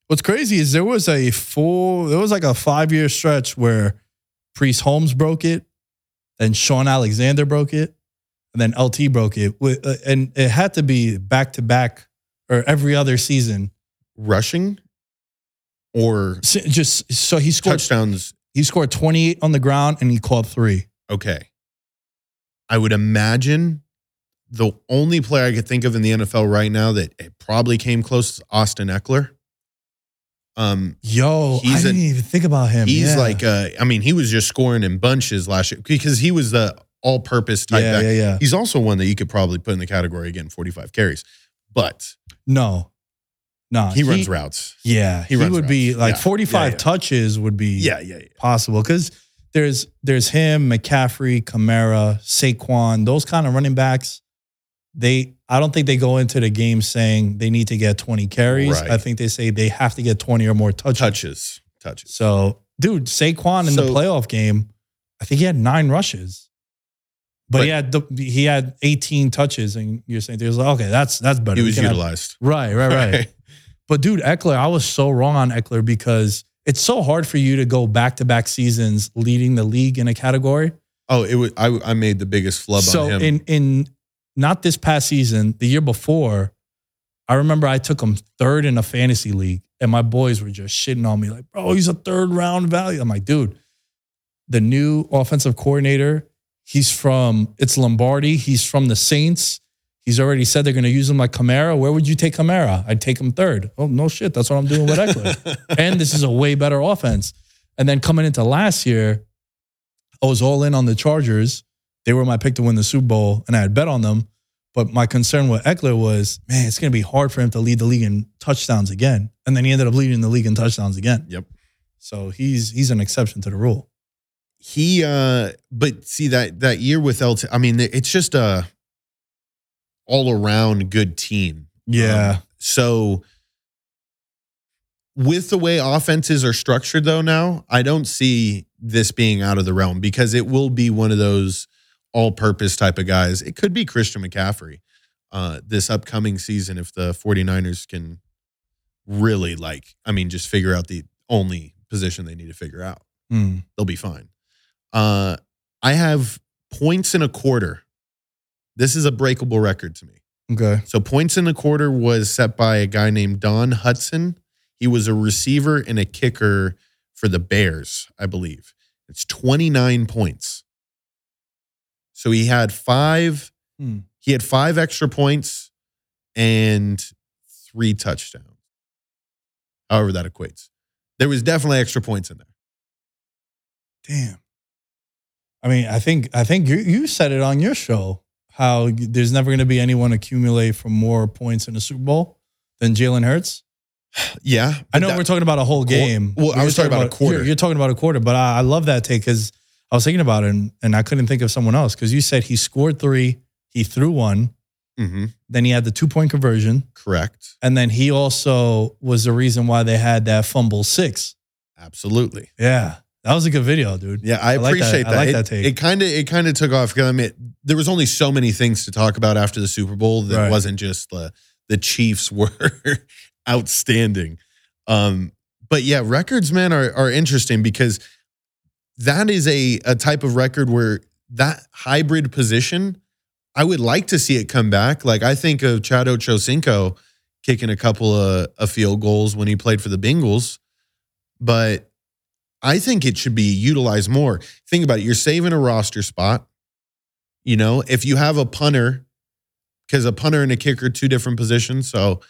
What's crazy is there was a full, there was like a five year stretch where Priest Holmes broke it, then Shaun Alexander broke it, and then LT broke it. Uh, and it had to be back to back or every other season. Rushing or Just so he scored, touchdowns. he scored 28 on the ground and he caught three. Okay. I would imagine the only player I could think of in the NFL right now that it probably came close is Austin Ekeler. Um, Yo, I He's a- didn't even think about him. he's Yeah. like, uh, I mean, he was just scoring in bunches last year because he was the all-purpose type yeah, back. yeah, yeah. He's also one that you could probably put in the category again, 45 carries, but No, no, he runs routes. Yeah, he, runs would be like Yeah, 45 yeah, touches would be Yeah, yeah, yeah. possible because there's there's him, McCaffrey, Kamara, Saquon, those kind of running backs. They I don't think they go into the game saying they need to get 20 carries. Right. I think they say they have to get 20 or more touches. Touches, touches. So, dude, Saquon in the playoff game, I think he had nine rushes. But, But- he had the, he had 18 touches, and you're saying there's like, okay, that's that's better. He was can have- utilized. right, right, right. But dude, Ekeler, I was so wrong on Ekeler because it's so hard for you to go back to back seasons leading the league in a category. Oh, it was. I, I made the biggest flub so on him. in in not this past season, the year before, I remember I took him third in a fantasy league, and my boys were just shitting on me like, "Bro, he's a third round value." I'm like, dude, the new offensive coordinator, he's from it's Lombardi. He's from the Saints. He's already said they're going to use him like Kamara. Where would you take Kamara? I'd take him third. Oh no, shit, that's what I'm doing with Ekeler. and this is a way better offense. And then coming into last year, I was all in on the Chargers. They were my pick to win the Super Bowl, and I had bet on them. But my concern with Ekeler was, man, it's going to be hard for him to lead the league in touchdowns again. And then he ended up leading the league in touchdowns again. Yep. So he's he's an exception to the rule. he uh but see that that year with LT I mean it's just a all around good team. Um, so with the way offenses are structured though now, I don't see this being out of the realm because it will be one of those all-purpose type of guys. It could be Christian McCaffrey uh this upcoming season if the 49ers can really like, I mean, just figure out the only position they need to figure out. Hmm. They'll be fine. Uh, I have points in a quarter. This is a breakable record to me. Okay. So points in a quarter was set by a guy named Don Hutson. He was a receiver and a kicker for the Bears, I believe. It's 29 points. So he had five, Hmm. he had five extra points and three touchdowns. However, that equates. There was definitely extra points in there. Damn. I mean, I think I think you you said it on your show how there's never going to be anyone accumulate for more points in a Super Bowl than Jalen Hurts. Yeah. I know that- we're talking about a whole game. well, I was talking about a quarter. You're, you're talking about a quarter, but I, I love that take because I was thinking about it and, and I couldn't think of someone else because you said he scored three, he threw one, Mhm, then he had the two point conversion, correct. and then he also was the reason why they had that fumble six. Absolutely. Yeah, that was a good video, dude. Yeah, I, I like that. appreciate I like It- that take. It kind of it kind of took off because I mean there was only so many things to talk about after the Super Bowl that Right. wasn't just the the Chiefs were outstanding. Um, but yeah, records, man, are are interesting because that is a a type of record where that hybrid position, I would like to see it come back. Like I think of Chad Ochocinco kicking a couple of, of field goals when he played for the Bengals, but I think it should be utilized more. Think about it. You're saving a roster spot. You know, if you have a punter, because a punter and a kicker, are two different positions. So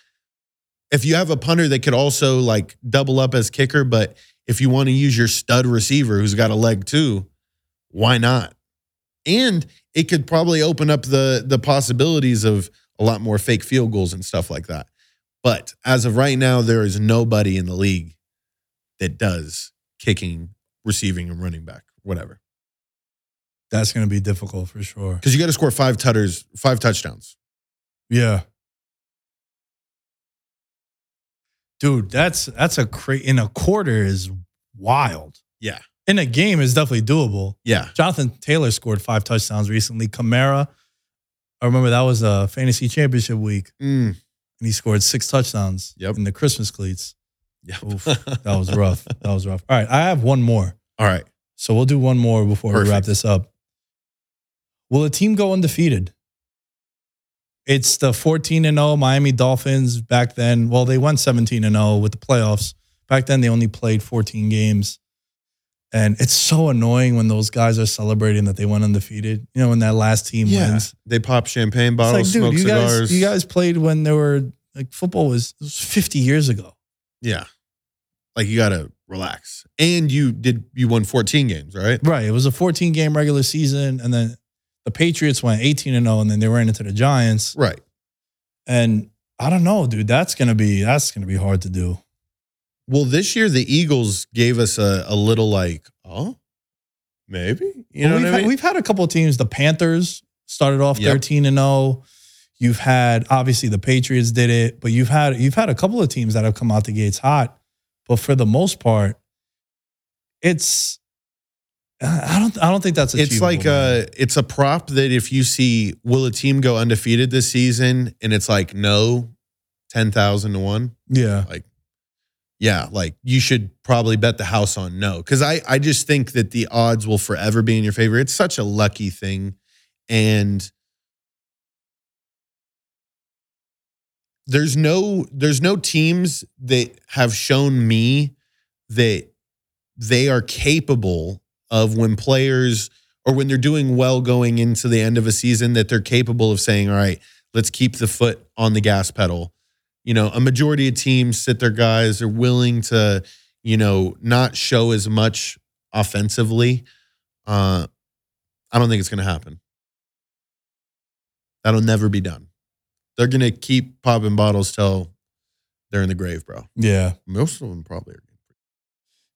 if you have a punter that could also like double up as kicker, but if you want to use your stud receiver who's got a leg too, why not? And it could probably open up the the possibilities of a lot more fake field goals and stuff like that. But as of right now, there is nobody in the league that does kicking, receiving, and running back, whatever. That's going to be difficult for sure. Because you got to score five tutters, five touchdowns. Yeah. Dude, that's that's a cra- in a quarter is wild. Yeah. In a game is definitely doable. Yeah. Jonathan Taylor scored five touchdowns recently. Kamara, I remember that was a fantasy championship week, Mm. and he scored six touchdowns Yep. in the Christmas cleats. Yep. Oof, that was rough. That was rough. All right, I have one more. All right. So we'll do one more before we wrap this up. Will a team go undefeated? It's the 14 and 0 Miami Dolphins back then. Well, they went 17 and 0 with the playoffs. Back then they only played 14 games. And it's so annoying when those guys are celebrating that they went undefeated. You know, when that last team Yeah. wins. They pop champagne It's bottles, like, dude, smoke you cigars. guys, you guys played when there were like football was, it was 50 years ago. yeah. Like you got to relax. And you did, you won 14 games, right? Right. It was a 14 game regular season. And then the Patriots went 18 and 0, and then they ran into the Giants. Right. And I don't know, dude. That's gonna be that's gonna be hard to do. Well, this year the Eagles gave us a, a little like, oh, maybe. You know we've, what I had, mean? we've had a couple of teams. The Panthers started off Yep. 13 and 0. You've had obviously the Patriots did it, but you've had you've had a couple of teams that have come out the gates hot. But for the most part, it's I don't I don't think that's it's like man. uh it's a prop that if you see will a team go undefeated this season and it's like no 10,000 to 1 yeah. Like, yeah like you should probably bet the house on no. Cuz I I just think that the odds will forever be in your favor. It's such a lucky thing. And there's no there's no teams that have shown me that they are capable of when players or when they're doing well going into the end of a season that they're capable of saying all right let's keep the foot on the gas pedal. You know a majority of teams sit their guys are willing to you know not show as much offensively. Uh i don't think it's going to happen. That'll never be done. They're going to keep popping bottles till they're in the grave bro. Yeah. Most of them probably are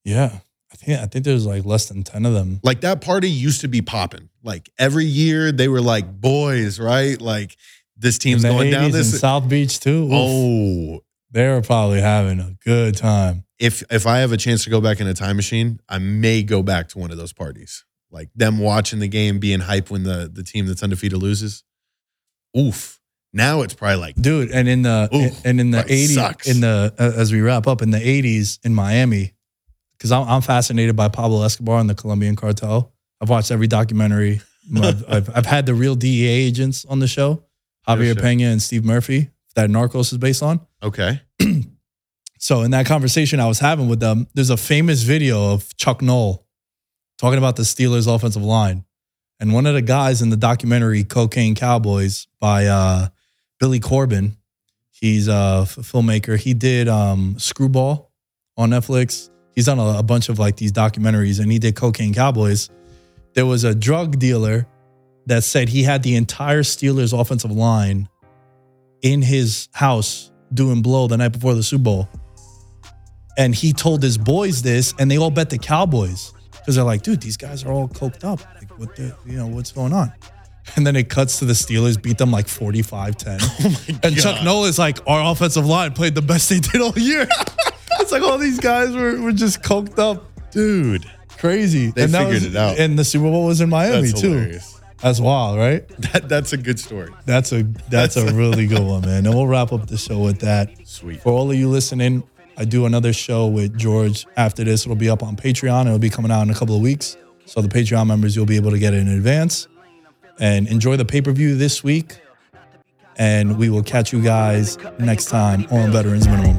yeah. I think I think there's like less than 10 of them. like that party used to be popping. Like every year they were like boys, right? Like this team's in the going 80s down in. South Beach too. Oof. Oh, they were probably having a good time. if if I have a chance to go back in a time machine, I may go back to one of those parties. Like them watching the game, being hype when the the team that's undefeated loses. Oof, Now it's probably like dude. And in the and in the eighties, in the uh, as we wrap up in the eighties in Miami, because I'm, I'm fascinated by Pablo Escobar and the Colombian cartel. I've watched every documentary. I've, I've, I've had the real DEA agents on the show, Javier shit. Pena and Steve Murphy, that Narcos is based on. okay. So in that conversation I was having with them, there's a famous video of Chuck Noll talking about the Steelers offensive line. And one of the guys in the documentary Cocaine Cowboys by uh, Billy Corben, he's a filmmaker. He did um, Screwball on Netflix. He's done a, a bunch of like these documentaries and he did Cocaine Cowboys. There was a drug dealer that said he had the entire Steelers offensive line in his house doing blow the night before the Super Bowl. And he told his boys this, and they all bet the Cowboys because they're like, dude, these guys are all coked up. Like, what the, you know, what's going on? And then it cuts to the Steelers beat them like 45 10. and Chuck Noll is like, our offensive line played the best they did all year. it's like all these guys were, were just coked up. Dude. Crazy. They and figured was- it out. And the Super Bowl was in Miami That's too. hilarious. That's wild, right? That that's a good story. That's a that's a really good one, man. And we'll wrap up the show with that. Sweet. For all of you listening, I do another show with George after this. It'll be up on Patreon. It'll be coming out in a couple of weeks. So the Patreon members, you'll be able to get it in advance. And enjoy the pay-per-view this week. And we will catch you guys next time on Veterans Minimum.